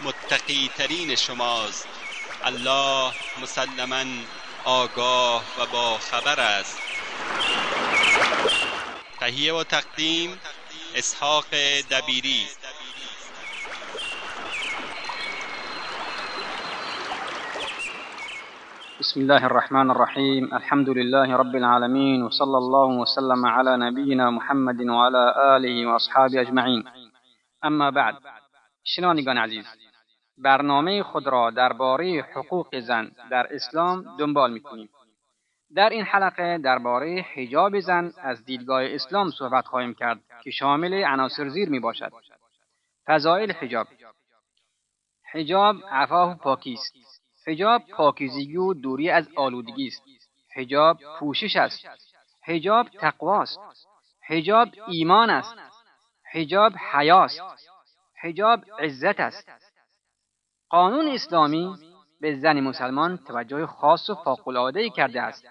متقی ترین شماست. الله مسلما آگاه و با خبر است. تهیه و تقدیم اسحاق دبیری. بسم الله الرحمن الرحيم الحمد لله رب العالمين وصلى الله وسلم على نبينا محمد وعلى آله وأصحابه أجمعين اما بعد شنوندگان عزیز برنامه خود را درباره حقوق زن در اسلام دنبال می‌کنیم. در این حلقه درباره حجاب زن از دیدگاه اسلام صحبت خواهیم کرد که شامل عناصر زیر می باشد فضائل حجاب. حجاب عفاه پاکی است. حجاب پاکیزگی و دوری از آلودگی است. حجاب پوشش است. حجاب تقواست حجاب ایمان است. حجاب حیاست حجاب عزت است. قانون اسلامی به زن مسلمان توجه خاص و فاقالعادهای کرده است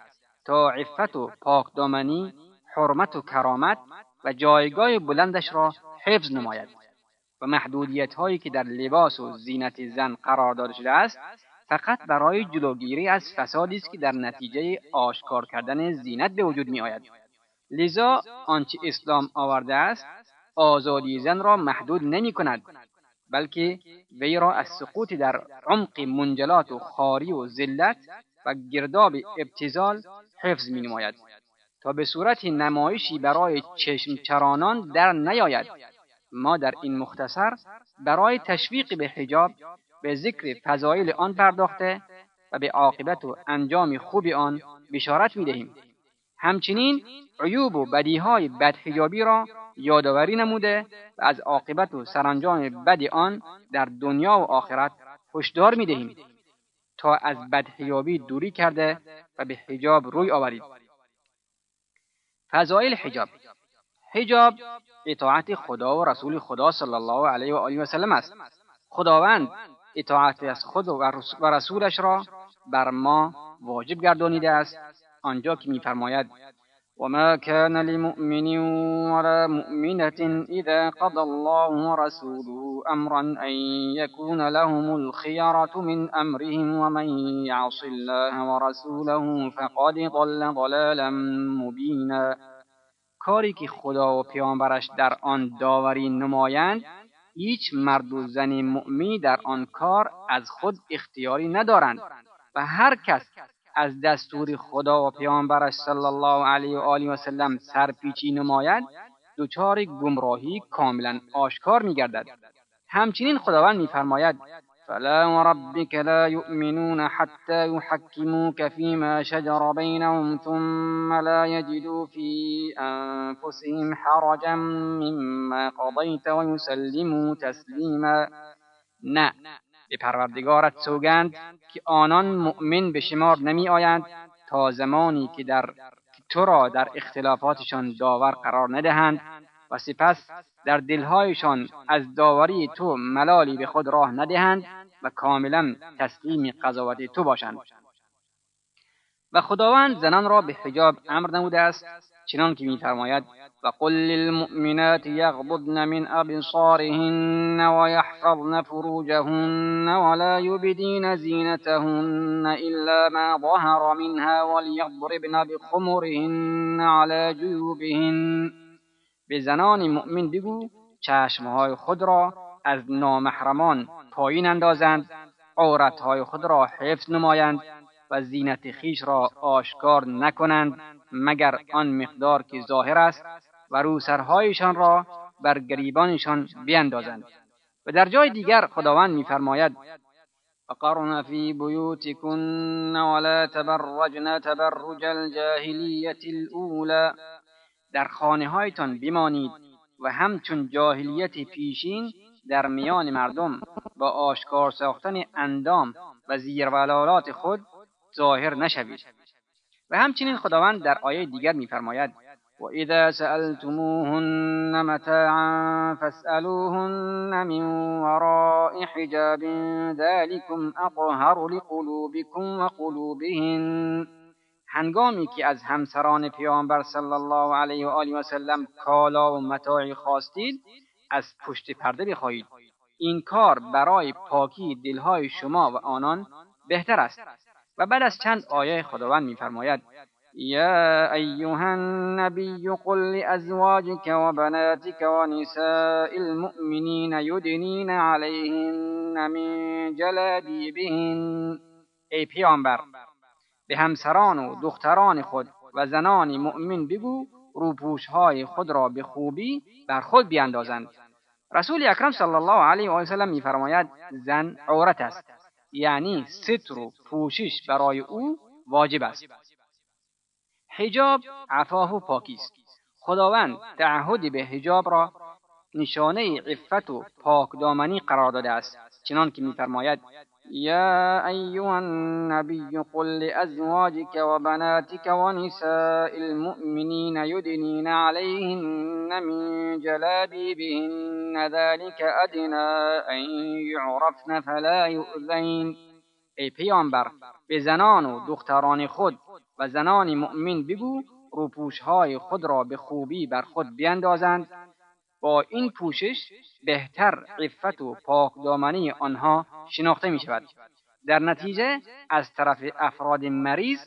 تا عفت و پاکدامنی حرمت و کرامت و جایگاه بلندش را حفظ نماید و محدودیت هایی که در لباس و زینت زن قرار داده شده است فقط برای جلوگیری از فسادی است که در نتیجه آشکار کردن زینت به وجود می آید. لذا آنچه اسلام آورده است آزادی زن را محدود نمی کند بلکه وی را از سقوط در عمق منجلات و خاری و ذلت و گرداب ابتزال حفظ می نماید تا به صورت نمایشی برای چشم چرانان در نیاید. ما در این مختصر برای تشویق به حجاب به ذکر فضایل آن پرداخته و به عاقبت و انجام خوب آن بشارت می دهیم. همچنین عیوب و بدیهای بدحجابی را یادآوری نموده و از عاقبت و سرانجام بد آن در دنیا و آخرت هشدار می دهیم تا از بدحجابی دوری کرده و به حجاب روی آورید. فضایل حجاب حجاب اطاعت خدا و رسول خدا صلی الله علیه و آله و سلم است. خداوند اطاعت از خود و رسولش را بر ما واجب گردانیده است آنجا که میفرماید وما كان لمؤمن ولا مؤمنة إذا قضى الله ورسوله أمرا أن يكون لهم الخيرة من أمرهم ومن يعص الله ورسوله فقد ضل ضلالا مبینا کاری که خدا و پیامبرش در آن داوری نمایند هیچ مرد و زن مؤمنی در آن کار از خود اختیاری ندارند و هر کس از دستور خدا و پیامبرش صلی الله علیه و آله و سلم سرپیچی نماید دچار گمراهی کاملا آشکار میگردد. همچنین خداوند میفرماید فلا وربك لا يؤمنون حتى يحكموك فيما شجر بينهم ثم لا يجدوا في أنفسهم حرجا مما قضيت ويسلموا تسلیما. نه. به پروردگارت سوگند که آنان مؤمن به شمار نمی آیند تا زمانی که در تو را در اختلافاتشان داور قرار ندهند و سپس در دلهایشان از داوری تو ملالی به خود راه ندهند و کاملا تسلیم قضاوت تو باشند. و خداوند زنان را به حجاب امر نموده است چنان که میفرماید و قل للمؤمنات یغضضن من ابصارهن ويحفظن فروجهن ولا يبدين زینتهن الا ما ظهر منها وليضربن بخمرهن على جيوبهن به زنان مؤمن بگو چشمهای خود را از نامحرمان پایین اندازند عورتهای خود را حفظ نمایند و زینت خیش را آشکار نکنند مگر آن مقدار که ظاهر است و روسرهایشان را بر گریبانشان بیندازند. و در جای دیگر خداوند میفرماید فقرن في بيوتكن ولا تبرجن تبرج الجاهلیت الاولى در خانه هایتان بمانید و همچون جاهلیت پیشین در میان مردم با آشکار ساختن اندام و زیرولالات خود ظاهر نشوید. و همچنین خداوند در آیه دیگر میفرماید و اذا سألتموهن متاعا فاسألوهن من وراء حجاب ذلكم اطهر لقلوبكم و قلوبهن هنگامی که از همسران پیامبر صلی الله علیه و آله و سلم کالا و متاعی خواستید از پشت پرده بخواهید. این کار برای پاکی دلهای شما و آنان بهتر است. و بعد از چند آیه خداوند میفرماید یا ایها النبی قل لازواجك وبناتك ونساء المؤمنین یدنین علیهن من جلابیبهن ای پیامبر به همسران و دختران خود و زنان مؤمن بگو روپوشهای خود را به خوبی بر خود بیاندازند رسول اکرم صلی الله علیه و سلم میفرماید زن عورت است. یعنی ستر و پوشش برای او واجب است. حجاب عفاه و پاکی است. خداوند تعهد به حجاب را نشانه عفت و پاکدامنی قرار داده است. چنان که میفرماید يا أيها النبي قل لأزواجك وبناتك ونساء المؤمنين يدنين عليهن من جلابيبهن ذلك أدنى أن يعرفن فلا يؤذين. ای پیامبر به زنان و دختران خود و زنان مؤمن بگو روپوشهای خود را به خوبی بر خود بیندازند. با این پوشش بهتر عفت و پاکدامنی آنها شناخته می شود. در نتیجه از طرف افراد مریض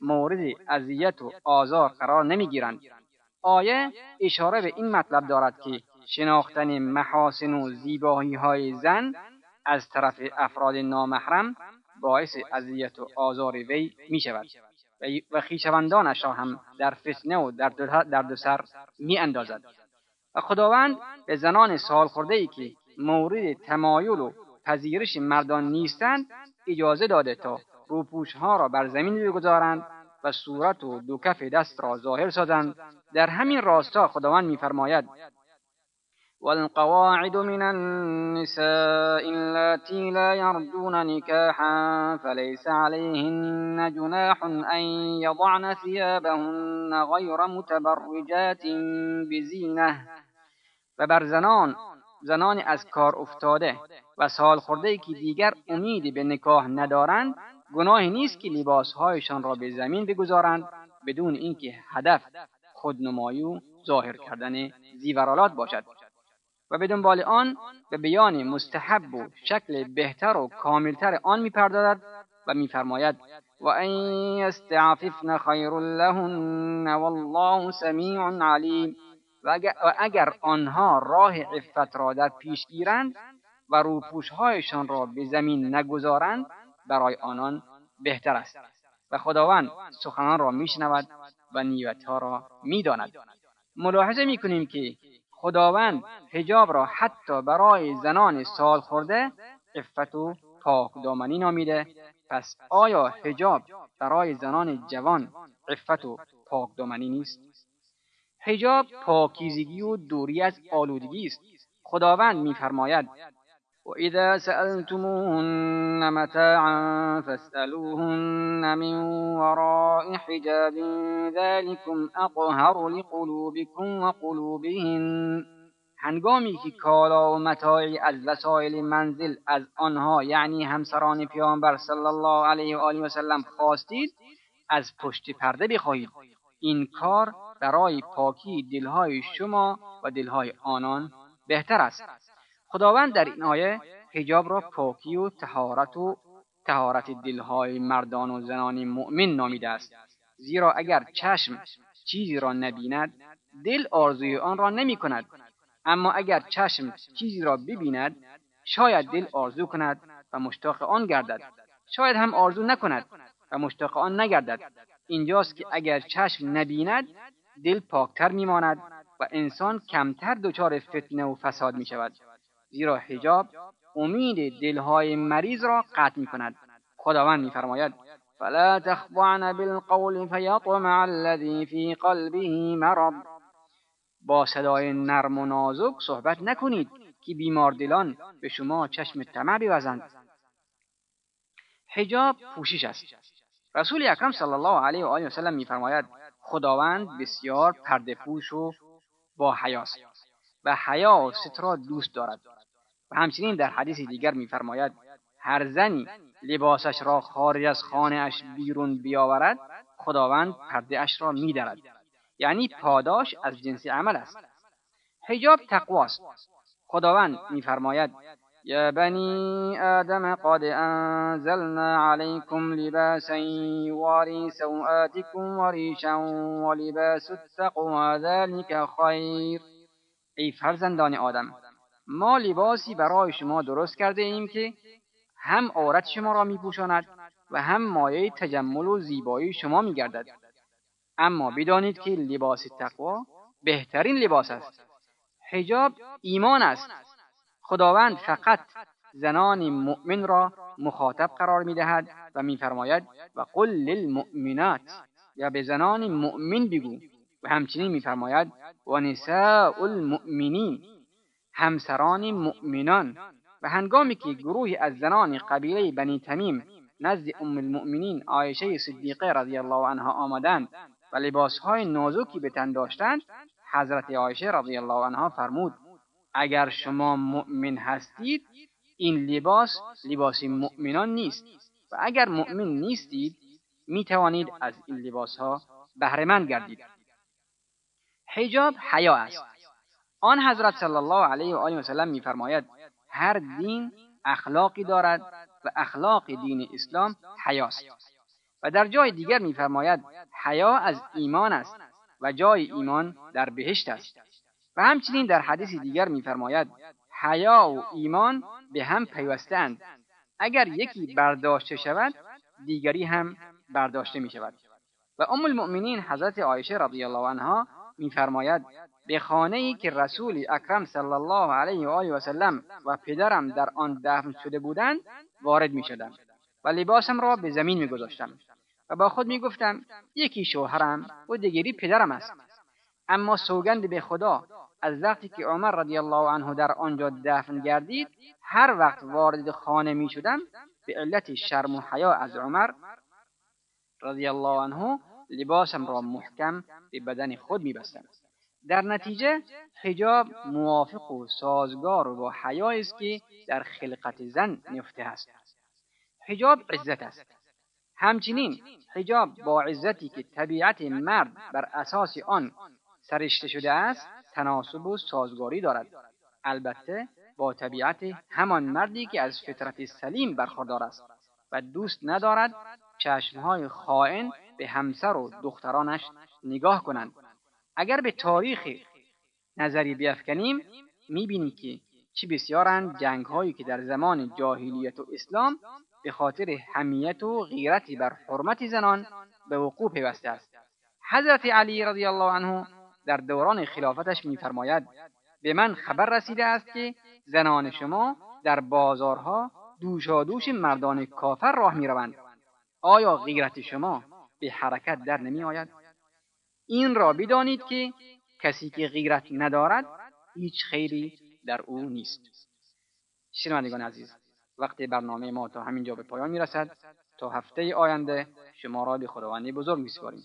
مورد اذیت و آزار قرار نمی گیرند. آیه اشاره به این مطلب دارد که شناختن محاسن و زیبایی های زن از طرف افراد نامحرم باعث اذیت و آزار وی می شود و خیشوندانش را هم در فتنه و در سر می اندازد. و خداوند به زنان سال خورده ای که مورد تمایل و پذیرش مردان نیستند اجازه داده تا روپوش ها را بر زمین بگذارند و صورت و دو کف دست را ظاهر سازند. در همین راستا خداوند میفرماید والقواعد من النساء اللاتي لا يرجون نكاحا فليس عليهن جناح أن يضعن ثيابهن غير متبرجات بزينة. و بر زنان زنان از کار افتاده و سال خورده که دیگر امیدی به نکاح ندارند گناهی نیست که لباسهایشان را به زمین بگذارند بدون اینکه هدف خودنمایی و ظاهر کردن زیورالات باشد. و به دنبال آن به بیان مستحب و شکل بهتر و کاملتر آن می‌پردازد و میفرماید و ان یستعففن خیر لهن والله سمیع علیم. و اگر آنها راه عفت را در پیش گیرند و روپوشهایشان را به زمین نگذارند برای آنان بهتر است. و خداوند سخنان را میشنود و نیتها را می‌داند. ملاحظه می‌کنیم که خداوند حجاب را حتی برای زنان سال خورده عفت و پاک دامنی نامیده. پس آیا حجاب برای زنان جوان عفت و پاک دامنی نیست؟ حجاب پاکیزگی و دوری از آلودگی است. خداوند میفرماید و اذا سألتموهن متاعا فاسألوهن من وراء حجاب ذلكم اطهر لقلوبكم و قلوبهن هنگامی که کالا و متاعی از وسایل منزل از آنها یعنی همسران پیامبر صلی الله علیه و آله و سلم خواستید از پشت پرده بخواهید. این کار برای پاکی دلهای شما و دلهای آنان بهتر است. خداوند در این آیه حجاب را پاکی و تهارت و تهارت دلهای مردان و زنان مؤمن نامیده است. زیرا اگر چشم چیزی را نبیند دل آرزوی آن را نمی کند. اما اگر چشم چیزی را ببیند شاید دل آرزو کند و مشتاق آن گردد. شاید هم آرزو نکند و مشتاق آن نگردد. اینجاست که اگر چشم نبیند دل پاکتر میماند و انسان کمتر دچار فتنه و فساد می شود زیرا حجاب امید دلهای مریض را قطع می کند خداوند میفرماید فلا تخضعن بالقول فیطمع الذی فی قلبه مرض. با صدای نرم و نازک صحبت نکنید که بیماردلان به شما چشم طمع بیوزند حجاب پوشش است. رسول اکرم صلی الله علیه و آله و سلم میفرماید خداوند بسیار پرده پوش و با حیاست و حیا و سترا دوست دارد. و همچنین در حدیث دیگر میفرماید هر زنی لباسش را خارج از خانه اش بیرون بیاورد خداوند پرده اش را میدرد. یعنی پاداش از جنس عمل است. حجاب تقواست خداوند میفرماید یا بنی آدم قد انزلنا علیکم لباسا یواری سوآتکم وریشا ولباس التقوى ذلك خیر ای فرزندان آدم ما لباسی برای شما درست کرده ایم که هم عورت شما را میپوشاند و هم مایه تجمل و زیبایی شما میگردد. اما بدانید که لباس تقوا بهترین لباس است. حجاب ایمان است. خداوند فقط زنان مؤمن را مخاطب قرار می‌دهد و میفرماید و قل للمؤمنات. یا به زنان مؤمن بگو. و همچنین میفرماید و نساء المؤمنین. همسران مؤمنان. و هنگامی که گروهی از زنان قبیله بنی تمیم نزد ام المؤمنین عایشه صدیقه رضی الله عنها آمدند و لباسهای نازکی به تن داشتند حضرت عایشه رضی الله عنها فرمود اگر شما مؤمن هستید این لباس لباس مؤمنان نیست. و اگر مؤمن نیستید می توانید از این لباس ها بهرهمند گردید. حجاب حیا است. آن حضرت صلی الله علیه و آله و سلم میفرماید هر دین اخلاقی دارد و اخلاق دین اسلام حیاست و در جای دیگر میفرماید حیا از ایمان است و جای ایمان در بهشت است. و همچنین در حدیث دیگر میفرماید حیا و ایمان به هم پیوستند اگر یکی برداشته شود دیگری هم برداشته می شود و ام المؤمنین حضرت عایشه رضی الله عنها میفرماید به خانه ای که رسول اکرم صلی الله علیه و آله و سلم و پدرم در آن دفن شده بودند وارد می شدم و لباسم را به زمین می گذاشتم و با خود می گفتم یکی شوهرم و دیگری پدرم است. اما سوگند به خدا از وقتی که عمر رضی الله عنه در آنجا دفن گردید هر وقت وارد خانه می شدم به علت شرم و حیا از عمر رضی الله عنه لباسم را محکم به بدن خود می بستم. در نتیجه حجاب موافق و سازگار و با حیایی است که در خلقت زن نفته است حجاب عزت است همچنین حجاب با عزتی که طبیعت مرد بر اساس آن سرشته شده است تناسب و سازگاری دارد. البته با طبیعت همان مردی که از فطرت سلیم برخوردار است و دوست ندارد چشمهای خائن به همسر و دخترانش نگاه کنند. اگر به تاریخ نظری بیافکنیم می‌بینیم که چه بسیارند جنگ هایی که در زمان جاهلیت و اسلام به خاطر همیت و غیرتی بر حرمت زنان به وقوع پیوسته است. حضرت علی رضی الله عنه در دوران خلافتش میفرماید به من خبر رسیده است که زنان شما در بازارها دوشادوش مردان کافر راه می‌روند. آیا غیرت شما به حرکت در نمی آید این را بدانید که کسی که غیرت ندارد هیچ خیری در او نیست. شنوندگان عزیز وقتی برنامه ما تا همینجا به پایان می‌رسد. تا هفته آینده شما را به خداوندی بزرگ میسپاریم.